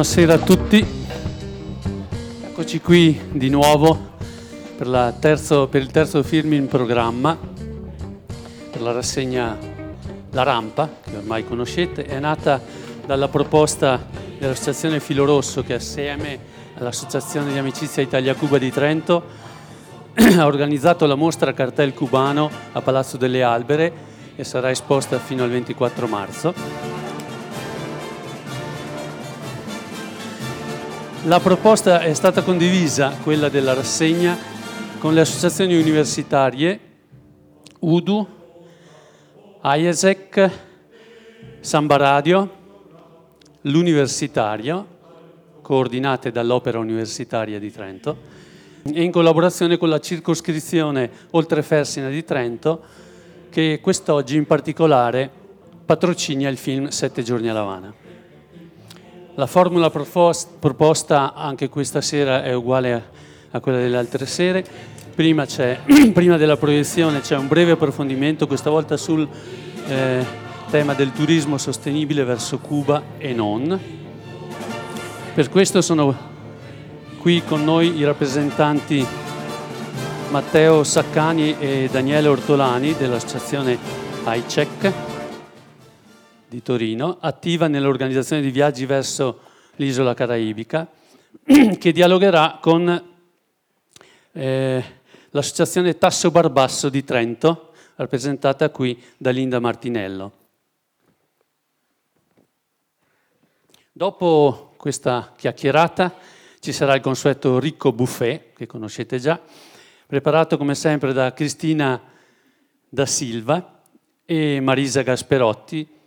Buonasera a tutti, eccoci qui di nuovo per, terzo, per, il terzo film in programma, per la rassegna La Rampa, che ormai conoscete, è nata dalla proposta dell'Associazione Filo Rosso che assieme all'Associazione di Amicizia Italia-Cuba di Trento ha organizzato la mostra Cartel Cubano a Palazzo delle Albere e sarà esposta fino al 24 marzo. La proposta è stata condivisa, quella della rassegna, con le associazioni universitarie UDU, IESEC, Samba Radio, l'Universitario, coordinate dall'Opera Universitaria di Trento, e in collaborazione con la circoscrizione Oltrefersina di Trento, che quest'oggi in particolare patrocina il film Sette giorni a Lavana. La formula proposta anche questa sera è uguale a quella delle altre sere. Prima, prima della proiezione c'è un breve approfondimento, questa volta sul eh, tema del turismo sostenibile verso Cuba e non. Per questo sono qui con noi i rappresentanti Matteo Saccani e Daniele Ortolani dell'associazione ICEC di Torino, attiva nell'organizzazione di viaggi verso l'isola caraibica, che dialogherà con eh, l'associazione Tasso Barbasso di Trento, rappresentata qui da Linda Martinello. Dopo questa chiacchierata ci sarà il consueto ricco buffet, che conoscete già, preparato come sempre da Cristina da Silva e Marisa Gasperotti,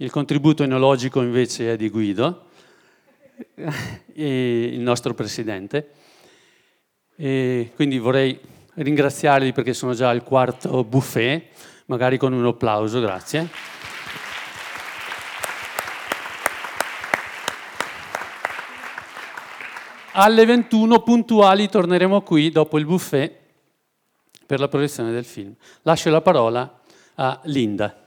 il contributo enologico invece è di Guido, il nostro presidente. E quindi vorrei ringraziarli perché sono già al quarto buffet, magari con un applauso, grazie. Alle 21 puntuali torneremo qui dopo il buffet per la proiezione del film. Lascio la parola a Linda.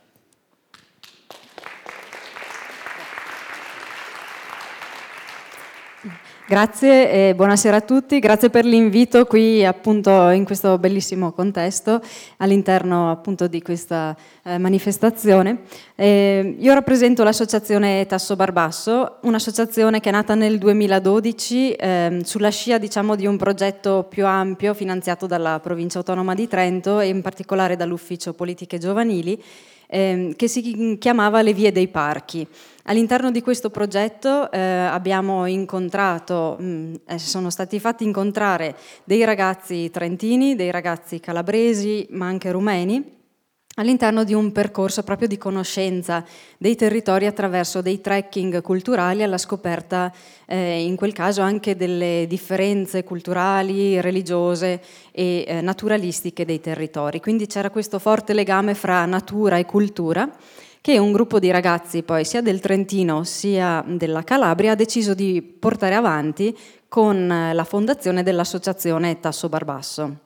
Grazie e buonasera a tutti, grazie per l'invito qui appunto in questo bellissimo contesto all'interno appunto di questa eh, manifestazione. Eh, io rappresento l'associazione Tasso Barbasso, un'associazione che è nata nel 2012 eh, sulla scia diciamo di un progetto più ampio finanziato dalla provincia autonoma di Trento e in particolare dall'ufficio politiche giovanili ehm, che si chiamava Le Vie dei Parchi. All'interno di questo progetto eh, abbiamo incontrato, mh, mm, eh, sono stati fatti incontrare dei ragazzi trentini, dei ragazzi calabresi, ma anche rumeni, all'interno di un percorso proprio di conoscenza dei territori attraverso dei trekking culturali alla scoperta, eh, in quel caso anche delle differenze culturali, religiose e eh, naturalistiche dei territori. Quindi c'era questo forte legame fra natura e cultura che un gruppo di ragazzi poi sia del Trentino sia della Calabria ha deciso di portare avanti con eh, la fondazione dell'associazione Tasso Barbasso.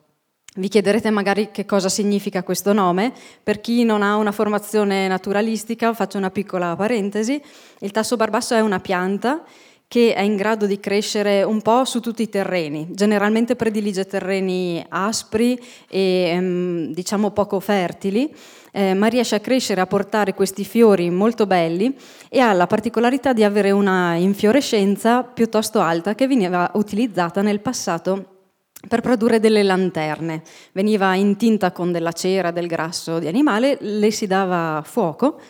Vi chiederete magari che cosa significa questo nome. Per chi non ha una formazione naturalistica, faccio una piccola parentesi. Il tasso barbasso è una pianta che è in grado di crescere un po' su tutti i terreni. Generalmente predilige terreni aspri e ehm, diciamo poco fertili eh, ma riesce a crescere, a portare questi fiori molto belli e ha la particolarità di avere una infiorescenza piuttosto alta che veniva utilizzata nel passato per produrre delle lanterne. Veniva intinta con della cera, del grasso di animale, le si dava fuoco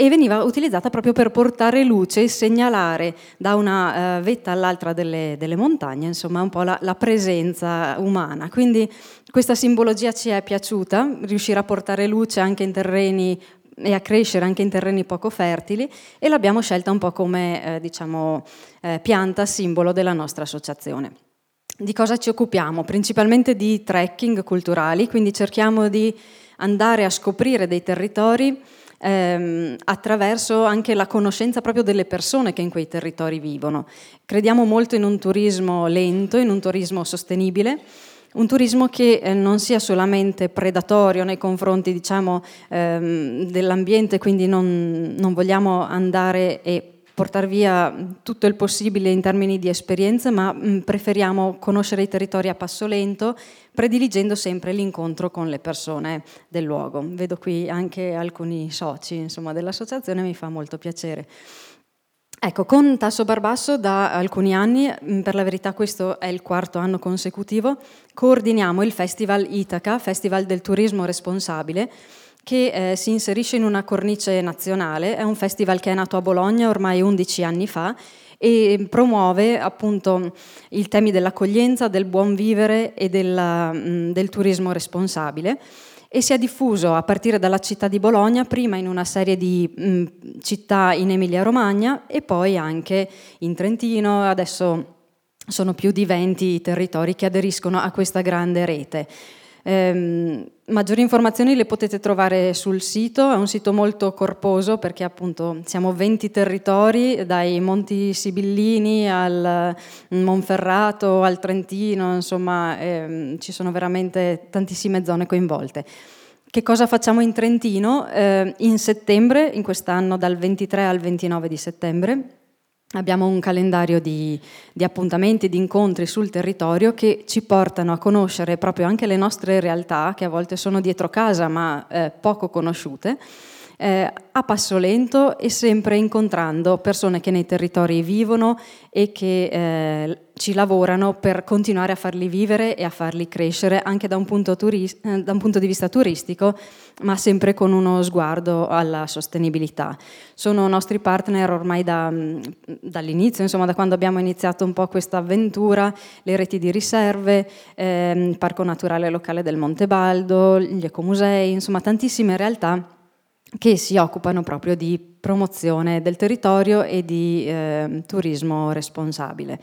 e veniva utilizzata proprio per portare luce e segnalare da una uh, vetta all'altra delle, delle, montagne, insomma, un po' la, la, presenza umana. Quindi questa simbologia ci è piaciuta, riuscire a portare luce anche in terreni e a crescere anche in terreni poco fertili e l'abbiamo scelta un po' come eh, diciamo, eh, pianta simbolo della nostra associazione. Di cosa ci occupiamo? Principalmente di trekking culturali, quindi cerchiamo di andare a scoprire dei territori ehm, attraverso anche la conoscenza proprio delle persone che in quei territori vivono. Crediamo molto in un turismo lento, in un turismo sostenibile, un turismo che eh, non sia solamente predatorio nei confronti diciamo, ehm, dell'ambiente, quindi non, non vogliamo andare e portare via tutto il possibile in termini di esperienze, ma mh, preferiamo conoscere i territori a passo lento, prediligendo sempre l'incontro con le persone del luogo. Vedo qui anche alcuni soci insomma, dell'associazione, mi fa molto piacere. Ecco, con Tasso Barbasso da alcuni anni, per la verità questo è il quarto anno consecutivo, coordiniamo il Festival Itaca, Festival del Turismo Responsabile, che eh, si inserisce in una cornice nazionale, è un festival che è nato a Bologna ormai 11 anni fa e promuove appunto i temi dell'accoglienza, del buon vivere e della, mh, del turismo responsabile. E si è diffuso a partire dalla città di Bologna, prima in una serie di mh, città in Emilia-Romagna e poi anche in Trentino, adesso sono più di 20 i territori che aderiscono a questa grande rete. Eh, maggiori informazioni le potete trovare sul sito, è un sito molto corposo perché appunto siamo 20 territori, dai Monti Sibillini al Monferrato, al Trentino, insomma ehm, ci sono veramente tantissime zone coinvolte. Che cosa facciamo in Trentino? Eh, in settembre, in quest'anno dal 23 al 29 di settembre, Abbiamo un calendario di, di, appuntamenti, di incontri sul territorio che ci portano a conoscere proprio anche le nostre realtà, che a volte sono dietro casa ma eh, poco conosciute, eh, a passo lento e sempre incontrando persone che nei territori vivono e che eh, ci lavorano per continuare a farli vivere e a farli crescere anche da un, turis- eh, da un punto di vista turistico, ma sempre con uno sguardo alla sostenibilità. Sono nostri partner ormai da, mm, dall'inizio, insomma da quando abbiamo iniziato un po' questa avventura, le reti di riserve, ehm, il Parco Naturale Locale del Monte Baldo, gli ecomusei, insomma tantissime realtà che si occupano proprio di promozione del territorio e di eh, turismo responsabile.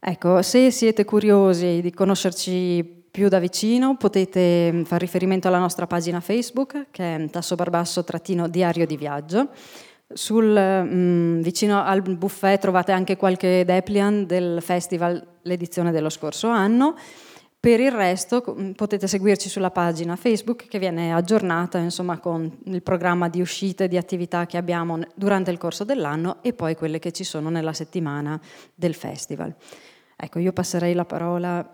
Ecco, se siete curiosi di conoscerci più da vicino potete mm, fare riferimento alla nostra pagina Facebook che è Tasso Barbasso-diario di viaggio. Sul, mh, mm, vicino al buffet trovate anche qualche Deplian del festival l'edizione dello scorso anno per il resto mm, potete seguirci sulla pagina Facebook che viene aggiornata insomma, con il programma di uscite, di attività che abbiamo durante il corso dell'anno e poi quelle che ci sono nella settimana del festival. Ecco, io passerei la parola.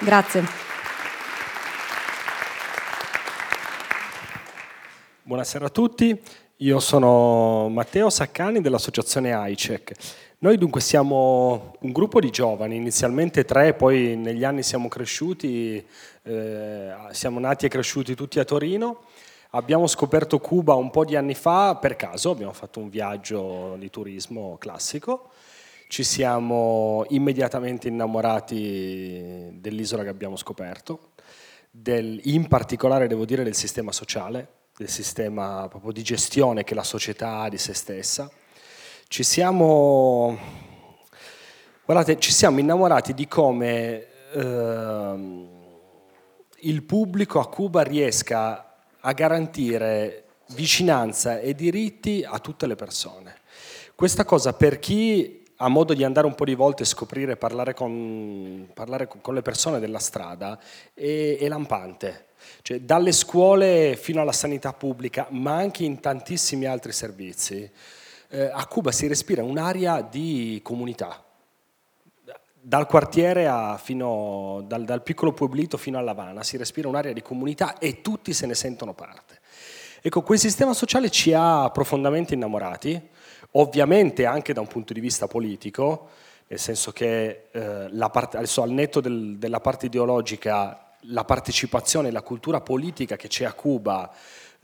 Grazie. Buonasera a tutti, io sono Matteo Saccani dell'associazione AICEC. Noi dunque siamo un gruppo di giovani, inizialmente tre, poi negli anni siamo cresciuti, eh, siamo nati e cresciuti tutti a Torino. Abbiamo scoperto Cuba un po' di anni fa per caso, abbiamo fatto un viaggio di turismo classico. Ci siamo immediatamente innamorati dell'isola che abbiamo scoperto, del, in particolare devo dire del sistema sociale, del sistema proprio di gestione che la società ha di se stessa ci siamo, guardate, ci siamo innamorati di come eh, il pubblico a Cuba riesca a garantire vicinanza e diritti a tutte le persone. Questa cosa per chi ha modo di andare un po' di volte e scoprire, parlare con, parlare con le persone della strada, è, è lampante. Cioè, dalle scuole fino alla sanità pubblica, ma anche in tantissimi altri servizi eh, a Cuba si respira un'aria di comunità, dal quartiere fino, dal, dal, piccolo pueblito fino all'Havana si respira un'area di comunità e tutti se ne sentono parte. Ecco, quel sistema sociale ci ha profondamente innamorati, ovviamente anche da un punto di vista politico, nel senso che eh, parte, adesso al netto del, della parte ideologica, la partecipazione, la cultura politica che c'è a Cuba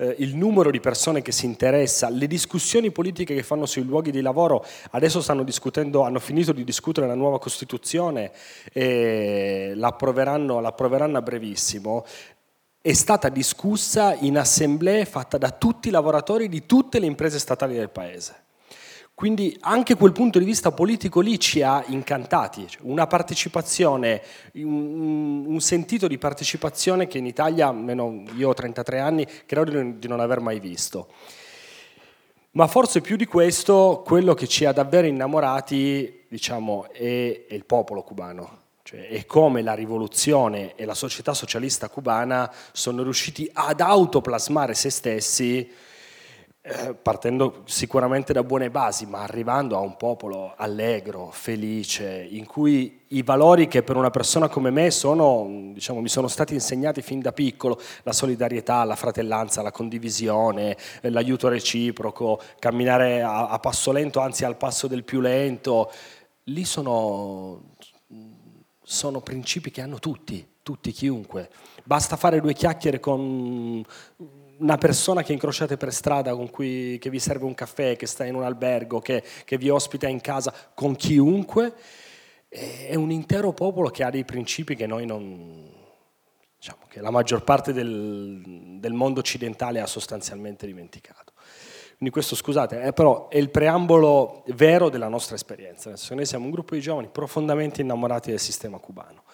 eh, il numero di persone che si interessa, le discussioni politiche che fanno sui luoghi di lavoro, adesso stanno discutendo, hanno finito di discutere la nuova Costituzione e l'approveranno, l'approveranno a brevissimo, è stata discussa in assemblee fatta da tutti i lavoratori di tutte le imprese statali del Paese. Quindi anche quel punto di vista politico lì ci ha incantati, cioè, una partecipazione, un, sentito di partecipazione che in Italia, almeno io ho 33 anni, credo di non aver mai visto. Ma forse più di questo, quello che ci ha davvero innamorati, diciamo, è, è il popolo cubano. Cioè, è come la rivoluzione e la società socialista cubana sono riusciti ad autoplasmare se stessi eh, partendo sicuramente da buone basi, ma arrivando a un popolo allegro, felice, in cui i valori che per una persona come me sono, diciamo, mi sono stati insegnati fin da piccolo, la solidarietà, la fratellanza, la condivisione, eh, l'aiuto reciproco, camminare a, a passo lento, anzi al passo del più lento, lì sono, sono principi che hanno tutti, tutti, chiunque. Basta fare due chiacchiere con una persona che incrociate per strada, con cui, che vi serve un caffè, che sta in un albergo, che, che vi ospita in casa, con chiunque, è un intero popolo che ha dei principi che noi non... diciamo che la maggior parte del, del mondo occidentale ha sostanzialmente dimenticato. Quindi questo, scusate, eh, però è il preambolo vero della nostra esperienza, noi siamo un gruppo di giovani profondamente innamorati del sistema cubano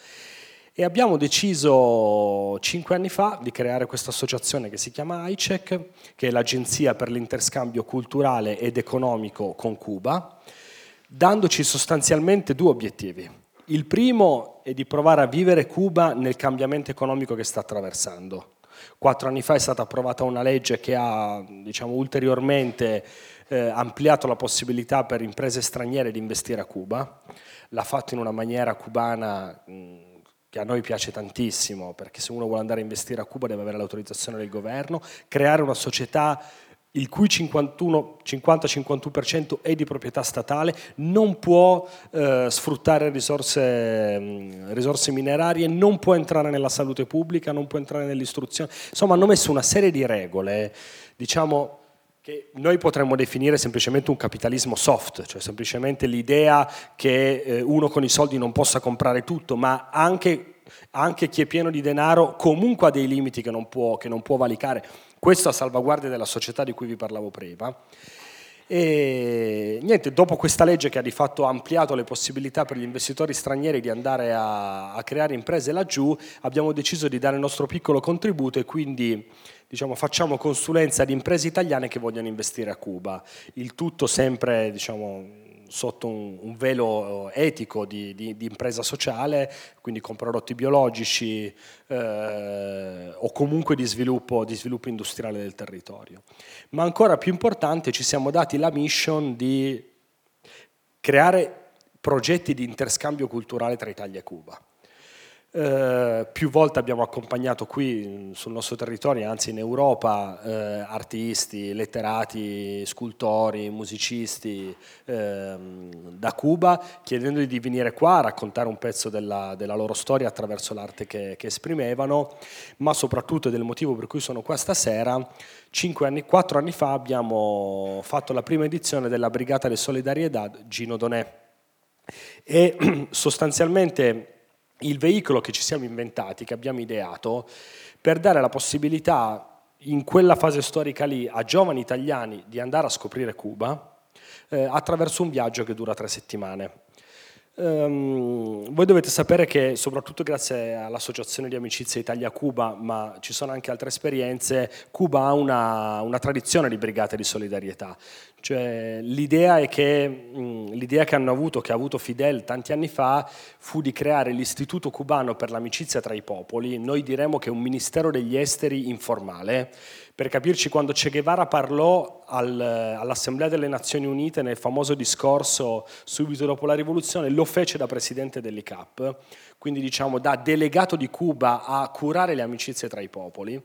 e abbiamo deciso cinque anni fa di creare questa associazione che si chiama ICEC, che è l'Agenzia per l'interscambio culturale ed economico con Cuba, dandoci sostanzialmente due obiettivi. Il primo è di provare a vivere Cuba nel cambiamento economico che sta attraversando. Quattro anni fa è stata approvata una legge che ha diciamo, ulteriormente eh, ampliato la possibilità per imprese straniere di investire a Cuba. L'ha fatto in una maniera cubana mh, che a noi piace tantissimo, perché se uno vuole andare a investire a Cuba deve avere l'autorizzazione del governo, creare una società il cui 50-51% è di proprietà statale, non può eh, sfruttare risorse, risorse, minerarie, non può entrare nella salute pubblica, non può entrare nell'istruzione. Insomma, hanno messo una serie di regole, diciamo, che noi potremmo definire semplicemente un capitalismo soft, cioè semplicemente l'idea che eh, uno con i soldi non possa comprare tutto, ma anche, anche chi è pieno di denaro comunque ha dei limiti che non può, che non può valicare. Questo a salvaguardia della società di cui vi parlavo prima. E niente, dopo questa legge che ha di fatto ampliato le possibilità per gli investitori stranieri di andare a, a creare imprese laggiù, abbiamo deciso di dare il nostro piccolo contributo e quindi diciamo, facciamo consulenza ad imprese italiane che vogliono investire a Cuba, il tutto sempre diciamo, sotto un, un, velo etico di, di, di, impresa sociale, quindi con prodotti biologici eh, o comunque di sviluppo, di sviluppo industriale del territorio. Ma ancora più importante ci siamo dati la mission di creare progetti di interscambio culturale tra Italia e Cuba. Eh, più volte abbiamo accompagnato qui sul nostro territorio, anzi in Europa, eh, artisti, letterati, scultori, musicisti eh, da Cuba, chiedendogli di venire qua a raccontare un pezzo della, della loro storia attraverso l'arte che, che, esprimevano, ma soprattutto del motivo per cui sono qua stasera. Cinque anni, quattro anni fa abbiamo fatto la prima edizione della Brigata de Solidariedad Gino Donè e sostanzialmente il veicolo che ci siamo inventati, che abbiamo ideato, per dare la possibilità in quella fase storica lì a giovani italiani di andare a scoprire Cuba eh, attraverso un viaggio che dura tre settimane. Um, voi dovete sapere che soprattutto grazie all'Associazione di Amicizia Italia-Cuba, ma ci sono anche altre esperienze, Cuba ha una, una tradizione di brigate di solidarietà. Cioè, l'idea, che, mh, l'idea che hanno avuto, che ha avuto Fidel tanti anni fa, fu di creare l'Istituto Cubano per l'Amicizia tra i Popoli, noi diremmo che è un Ministero degli Esteri informale, per capirci, quando Che Guevara parlò al, all'Assemblea delle Nazioni Unite nel famoso discorso subito dopo la rivoluzione, lo fece da presidente dell'ICAP, quindi diciamo da delegato di Cuba a curare le amicizie tra i popoli.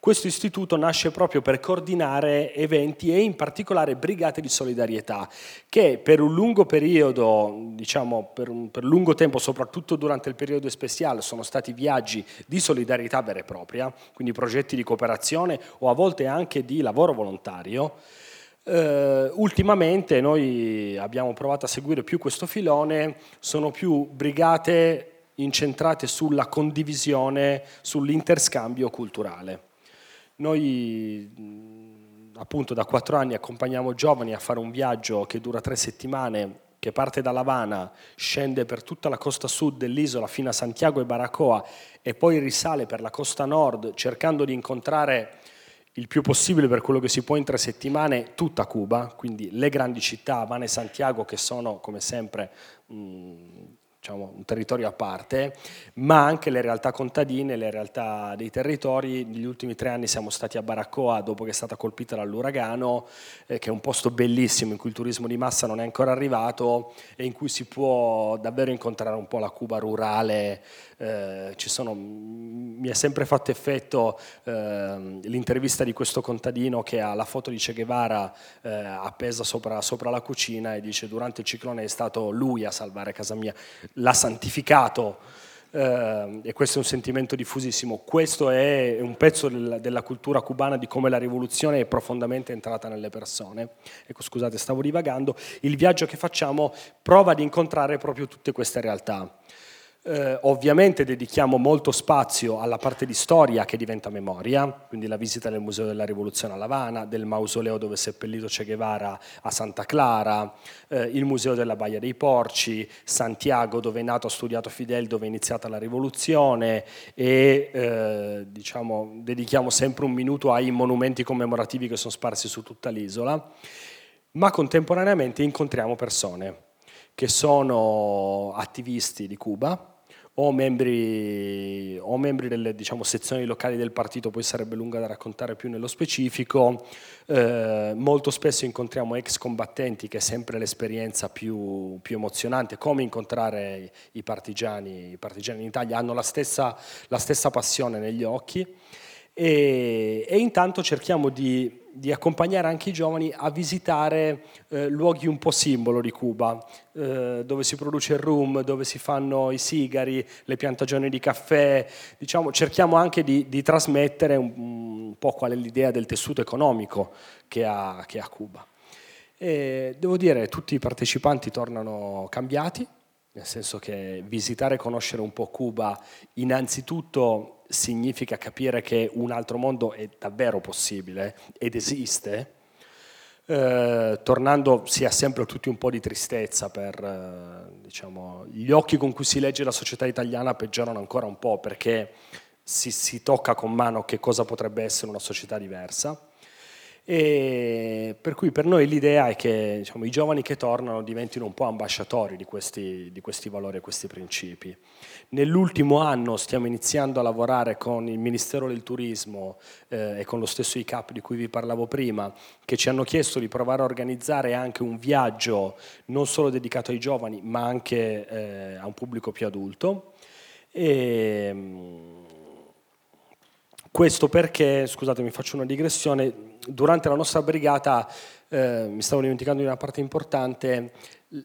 Questo istituto nasce proprio per coordinare eventi e in particolare brigate di solidarietà che per un lungo periodo, diciamo per un per lungo tempo, soprattutto durante il periodo speciale, sono stati viaggi di solidarietà vera e propria, quindi progetti di cooperazione o a volte anche di lavoro volontario. Uh, ultimamente noi abbiamo provato a seguire più questo filone, sono più brigate incentrate sulla condivisione, sull'interscambio culturale. Noi appunto da quattro anni accompagniamo giovani a fare un viaggio che dura tre settimane, che parte da Lavana, scende per tutta la costa sud dell'isola fino a Santiago e Baracoa e poi risale per la costa nord cercando di incontrare il più possibile per quello che si può in tre settimane tutta Cuba, quindi le grandi città, Havana e Santiago che sono come sempre mh, diciamo, un territorio a parte, ma anche le realtà contadine, le realtà dei territori. Negli ultimi tre anni siamo stati a Baraccoa dopo che è stata colpita dall'uragano, eh, che è un posto bellissimo in cui il turismo di massa non è ancora arrivato e in cui si può davvero incontrare un po' la Cuba rurale. Eh, sono, mi è sempre fatto effetto eh, l'intervista di questo contadino che ha la foto di Che Guevara eh, appesa sopra, sopra la cucina e dice durante il ciclone è stato lui a salvare casa mia l'ha santificato eh, e questo è un sentimento diffusissimo. Questo è un pezzo del, della cultura cubana di come la rivoluzione è profondamente entrata nelle persone. Ecco, scusate, stavo divagando. Il viaggio che facciamo prova ad incontrare proprio tutte queste realtà. Eh, ovviamente dedichiamo molto spazio alla parte di storia che diventa memoria, quindi la visita del Museo della Rivoluzione a Lavana, del mausoleo dove è seppellito Che Guevara a Santa Clara, eh, il Museo della Baia dei Porci, Santiago dove è nato, ha studiato Fidel, dove è iniziata la rivoluzione e eh, diciamo, dedichiamo sempre un minuto ai monumenti commemorativi che sono sparsi su tutta l'isola, ma contemporaneamente incontriamo persone che sono attivisti di Cuba, o membri, o membri delle diciamo, sezioni locali del partito, poi sarebbe lunga da raccontare più nello specifico. Eh, molto spesso incontriamo ex combattenti, che è sempre l'esperienza più, più emozionante, come incontrare i partigiani, i partigiani in Italia, hanno la stessa, la stessa passione negli occhi e, e intanto cerchiamo di, di, accompagnare anche i giovani a visitare eh, luoghi un po' simbolo di Cuba, eh, dove si produce il rum, dove si fanno i sigari, le piantagioni di caffè, diciamo, cerchiamo anche di, di trasmettere un, un, po' qual è l'idea del tessuto economico che ha, che ha Cuba. E devo dire, tutti i partecipanti tornano cambiati, nel senso che visitare e conoscere un po' Cuba innanzitutto significa capire che un altro mondo è davvero possibile ed esiste, eh, tornando si ha sempre tutti un po' di tristezza per eh, diciamo, gli occhi con cui si legge la società italiana peggiorano ancora un po' perché si, si tocca con mano che cosa potrebbe essere una società diversa. E per cui per noi l'idea è che diciamo, i giovani che tornano diventino un po' ambasciatori di questi, di questi valori e questi principi. Nell'ultimo anno stiamo iniziando a lavorare con il Ministero del Turismo eh, e con lo stesso ICAP di cui vi parlavo prima, che ci hanno chiesto di provare a organizzare anche un viaggio non solo dedicato ai giovani, ma anche eh, a un pubblico più adulto. E, questo perché, scusate, faccio una digressione, durante la nostra brigata, eh, mi stavo dimenticando di una parte importante,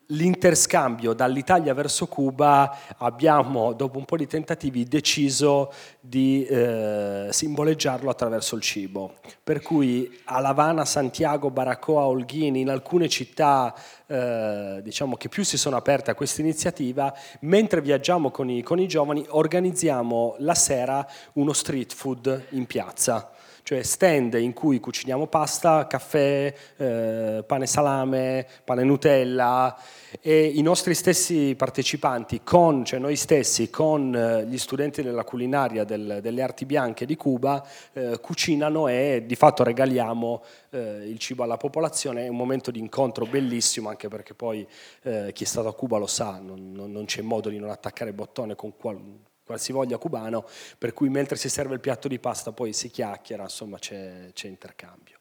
l'interscambio dall'Italia verso Cuba abbiamo, dopo un po' di tentativi, deciso di eh, simboleggiarlo attraverso il cibo. Per cui a Lavana, Santiago, Baracoa, Olghini, in alcune città eh, diciamo che più si sono aperte a questa iniziativa, mentre viaggiamo con i, con i giovani organizziamo la sera uno street food in piazza cioè stand in cui cuciniamo pasta, caffè, eh, pane salame, pane Nutella e i nostri stessi partecipanti, con, cioè noi stessi, con eh, gli studenti della culinaria del, delle arti bianche di Cuba, eh, cucinano e di fatto regaliamo eh, il cibo alla popolazione. È un momento di incontro bellissimo, anche perché poi eh, chi è stato a Cuba lo sa, non, non, non c'è modo di non attaccare bottone con qualunque qualsivoglia cubano, per cui mentre si serve il piatto di pasta poi si chiacchiera, insomma c'è, c'è intercambio.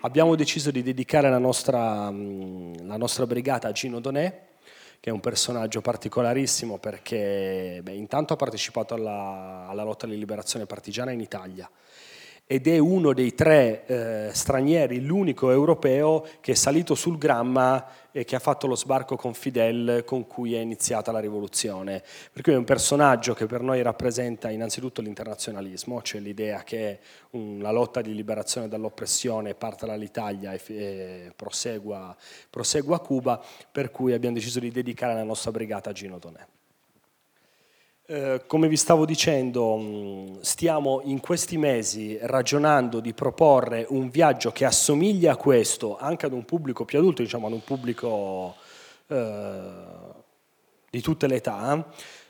Abbiamo deciso di dedicare la nostra, la nostra brigata a Gino Donè, che è un personaggio particolarissimo perché beh, intanto ha partecipato alla, alla lotta alla liberazione partigiana in Italia, ed è uno dei tre eh, stranieri, l'unico europeo che è salito sul Gramma e che ha fatto lo sbarco con Fidel con cui è iniziata la rivoluzione. Per cui è un personaggio che per noi rappresenta innanzitutto l'internazionalismo, cioè l'idea che la lotta di liberazione dall'oppressione parta dall'Italia e, e prosegua, prosegua a Cuba, per cui abbiamo deciso di dedicare la nostra brigata a Gino Donè. Eh, come vi stavo dicendo, mm, stiamo in questi mesi ragionando di proporre un viaggio che assomiglia a questo anche ad un pubblico più adulto, diciamo ad un pubblico eh, di tutte le età,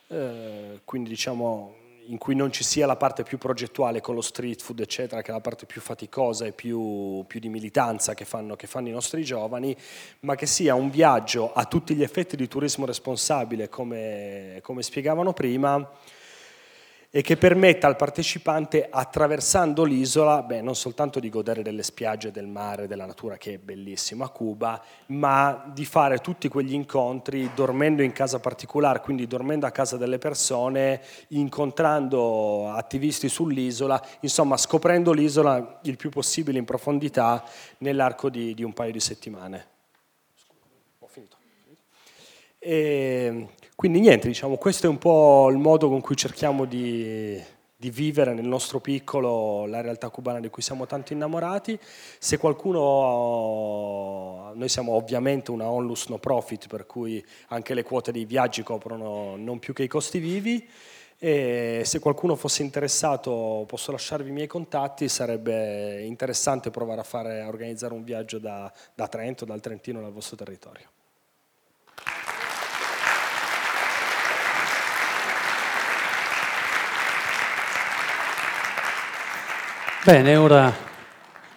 eh, quindi diciamo in cui non ci sia la parte più progettuale con lo street food, eccetera, che è la parte più faticosa e più, più di militanza che fanno, che fanno, i nostri giovani, ma che sia un viaggio a tutti gli effetti di turismo responsabile, come, come spiegavano prima, e che permetta al partecipante, attraversando l'isola, beh, non soltanto di godere delle spiagge, del mare, della natura che è bellissima a Cuba, ma di fare tutti quegli incontri dormendo in casa particolare, quindi dormendo a casa delle persone, incontrando attivisti sull'isola, insomma scoprendo l'isola il più possibile in profondità nell'arco di, di un paio di settimane. E quindi niente, diciamo, questo è un po' il modo con cui cerchiamo di, di, vivere nel nostro piccolo la realtà cubana di cui siamo tanto innamorati. Se qualcuno, noi siamo ovviamente una onlus no profit, per cui anche le quote dei viaggi coprono non più che i costi vivi. E se qualcuno fosse interessato posso lasciarvi i miei contatti, sarebbe interessante provare a, fare, a organizzare un viaggio da, da Trento, dal Trentino, dal vostro territorio. Bene, ora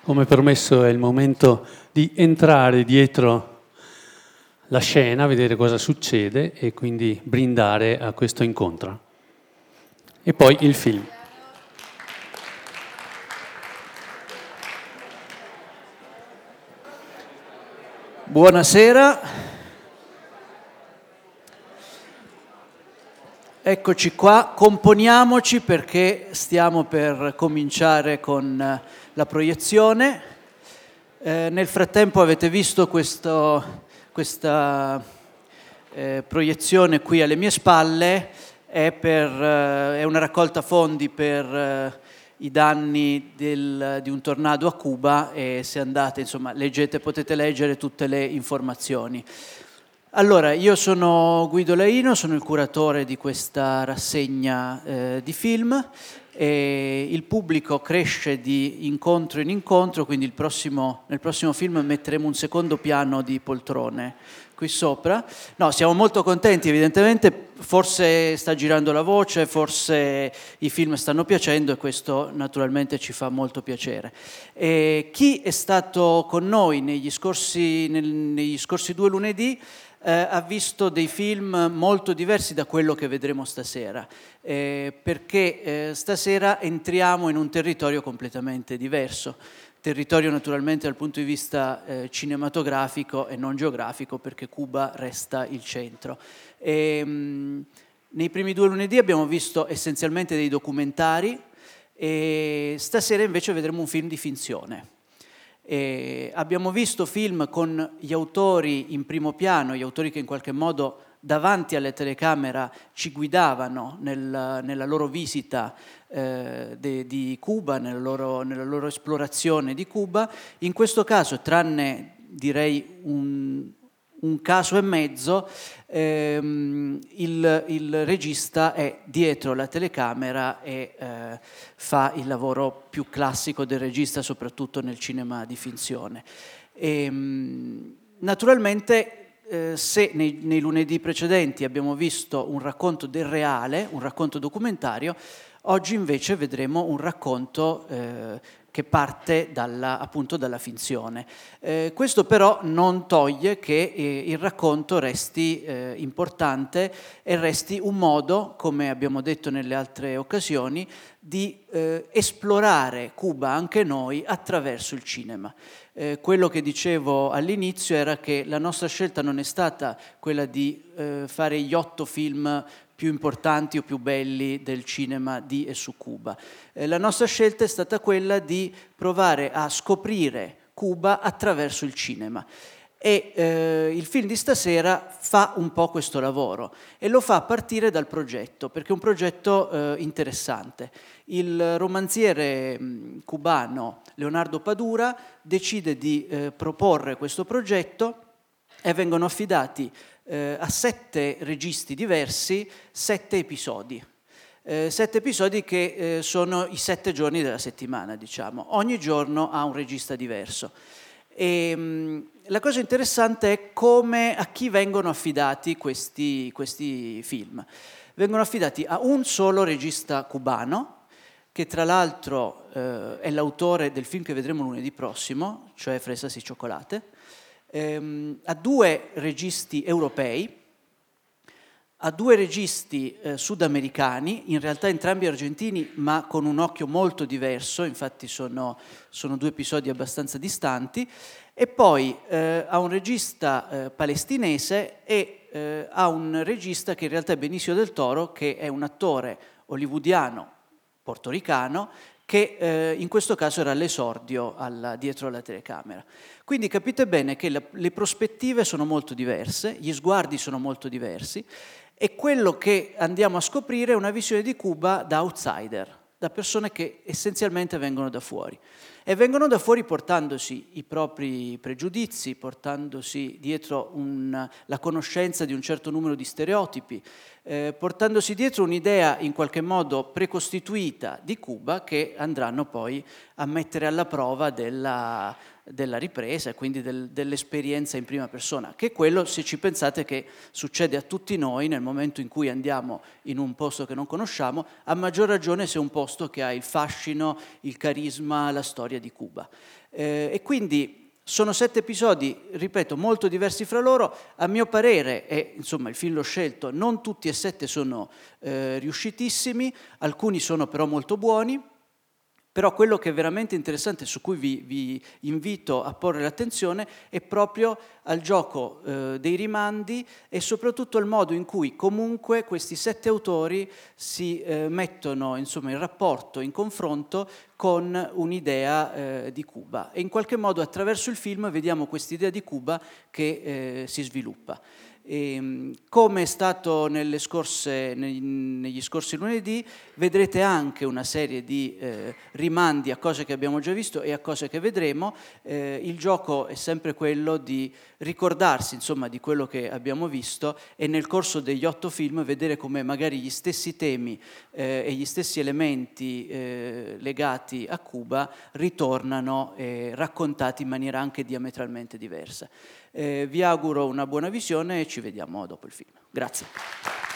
come promesso è il momento di entrare dietro la scena, vedere cosa succede e quindi brindare a questo incontro. E poi il film. Buonasera. Eccoci qua, componiamoci perché stiamo per cominciare con eh, la proiezione. Eh, nel frattempo avete visto questo, questa eh, proiezione qui alle mie spalle, è, per, eh, è una raccolta fondi per eh, i danni del, di un tornado a Cuba e se andate, insomma, leggete, potete leggere tutte le informazioni. Allora, io sono Guido Laino, sono il curatore di questa rassegna eh, di film e il pubblico cresce di incontro in incontro, quindi prossimo, nel prossimo film metteremo un secondo piano di poltrone qui sopra. No, siamo molto contenti, evidentemente, forse sta girando la voce, forse i film stanno piacendo e questo naturalmente ci fa molto piacere. E chi è stato con noi negli scorsi, nel, negli scorsi due lunedì eh, ha visto dei film molto diversi da quello che vedremo stasera, eh, perché eh, stasera entriamo in un territorio completamente diverso, territorio naturalmente dal punto di vista eh, cinematografico e non geografico, perché Cuba resta il centro. E, ehm, mh, nei primi due lunedì abbiamo visto essenzialmente dei documentari e stasera invece vedremo un film di finzione. E abbiamo visto film con gli autori in primo piano, gli autori che in qualche modo davanti alle telecamera ci guidavano nel, nella loro visita eh, de, di Cuba, nella loro, nella loro esplorazione di Cuba. In questo caso, tranne direi un, un caso e mezzo, ehm, il, il, regista è dietro la telecamera e eh, fa il lavoro più classico del regista, soprattutto nel cinema di finzione. E, ehm, naturalmente eh, se nei, nei, lunedì precedenti abbiamo visto un racconto del reale, un racconto documentario, oggi invece vedremo un racconto eh, che parte dalla, appunto dalla finzione. Eh, questo però non toglie che eh, il racconto resti eh, importante e resti un modo, come abbiamo detto nelle altre occasioni, di eh, esplorare Cuba anche noi attraverso il cinema. Eh, quello che dicevo all'inizio era che la nostra scelta non è stata quella di eh, fare gli otto film più importanti o più belli del cinema di e su Cuba. Eh, la nostra scelta è stata quella di provare a scoprire Cuba attraverso il cinema. E eh, il film di stasera fa un po' questo lavoro e lo fa a partire dal progetto, perché è un progetto eh, interessante. Il romanziere mh, cubano Leonardo Padura decide di eh, proporre questo progetto e vengono affidati eh, a sette registi diversi sette episodi. Eh, sette episodi che eh, sono i sette giorni della settimana, diciamo. Ogni giorno ha un regista diverso. E, mh, la cosa interessante è come, a chi vengono affidati questi, questi film. vengono affidati a un solo regista cubano, che tra l'altro eh, è l'autore del film che vedremo lunedì prossimo, cioè Fresas e Cioccolate, ehm, a due registi europei, a due registi eh, sudamericani, in realtà entrambi argentini, ma con un occhio molto diverso, infatti sono, sono due episodi abbastanza distanti, e poi eh, a un regista eh, palestinese e eh, a un regista che in realtà è Benicio del Toro, che è un attore hollywoodiano portoricano che eh, in questo caso era l'esordio alla, dietro la telecamera. Quindi capite bene che la, le prospettive sono molto diverse, gli sguardi sono molto diversi e quello che andiamo a scoprire è una visione di Cuba da outsider, da persone che essenzialmente vengono da fuori e vengono da fuori portandosi i propri pregiudizi, portandosi dietro un, la conoscenza di un certo numero di stereotipi, eh, portandosi dietro un'idea in qualche modo precostituita di Cuba che andranno poi a mettere alla prova della, della ripresa e quindi del, dell'esperienza in prima persona, che è quello, se ci pensate, che succede a tutti noi nel momento in cui andiamo in un posto che non conosciamo, a maggior ragione se è un posto che ha il fascino, il carisma, la storia di Cuba. Eh, e quindi sono sette episodi, ripeto, molto diversi fra loro. A mio parere, e insomma il film l'ho scelto, non tutti e sette sono eh, riuscitissimi, alcuni sono però molto buoni. Però quello che è veramente interessante, su cui vi, vi invito a porre l'attenzione, è proprio al gioco eh, dei rimandi e soprattutto al modo in cui comunque questi sette autori si eh, mettono insomma, in rapporto, in confronto con un'idea eh, di Cuba. E in qualche modo attraverso il film vediamo quest'idea di Cuba che eh, si sviluppa. E, ehm, come è stato scorse, negli scorsi lunedì, vedrete anche una serie di eh, rimandi a cose che abbiamo già visto e a cose che vedremo. Eh, il gioco è sempre quello di ricordarsi insomma, di quello che abbiamo visto e nel corso degli otto film vedere come magari gli stessi temi eh, e gli stessi elementi eh, legati a Cuba ritornano raccontati in maniera anche diametralmente diversa. Eh, vi auguro una buona visione e ci vediamo dopo il film. Grazie.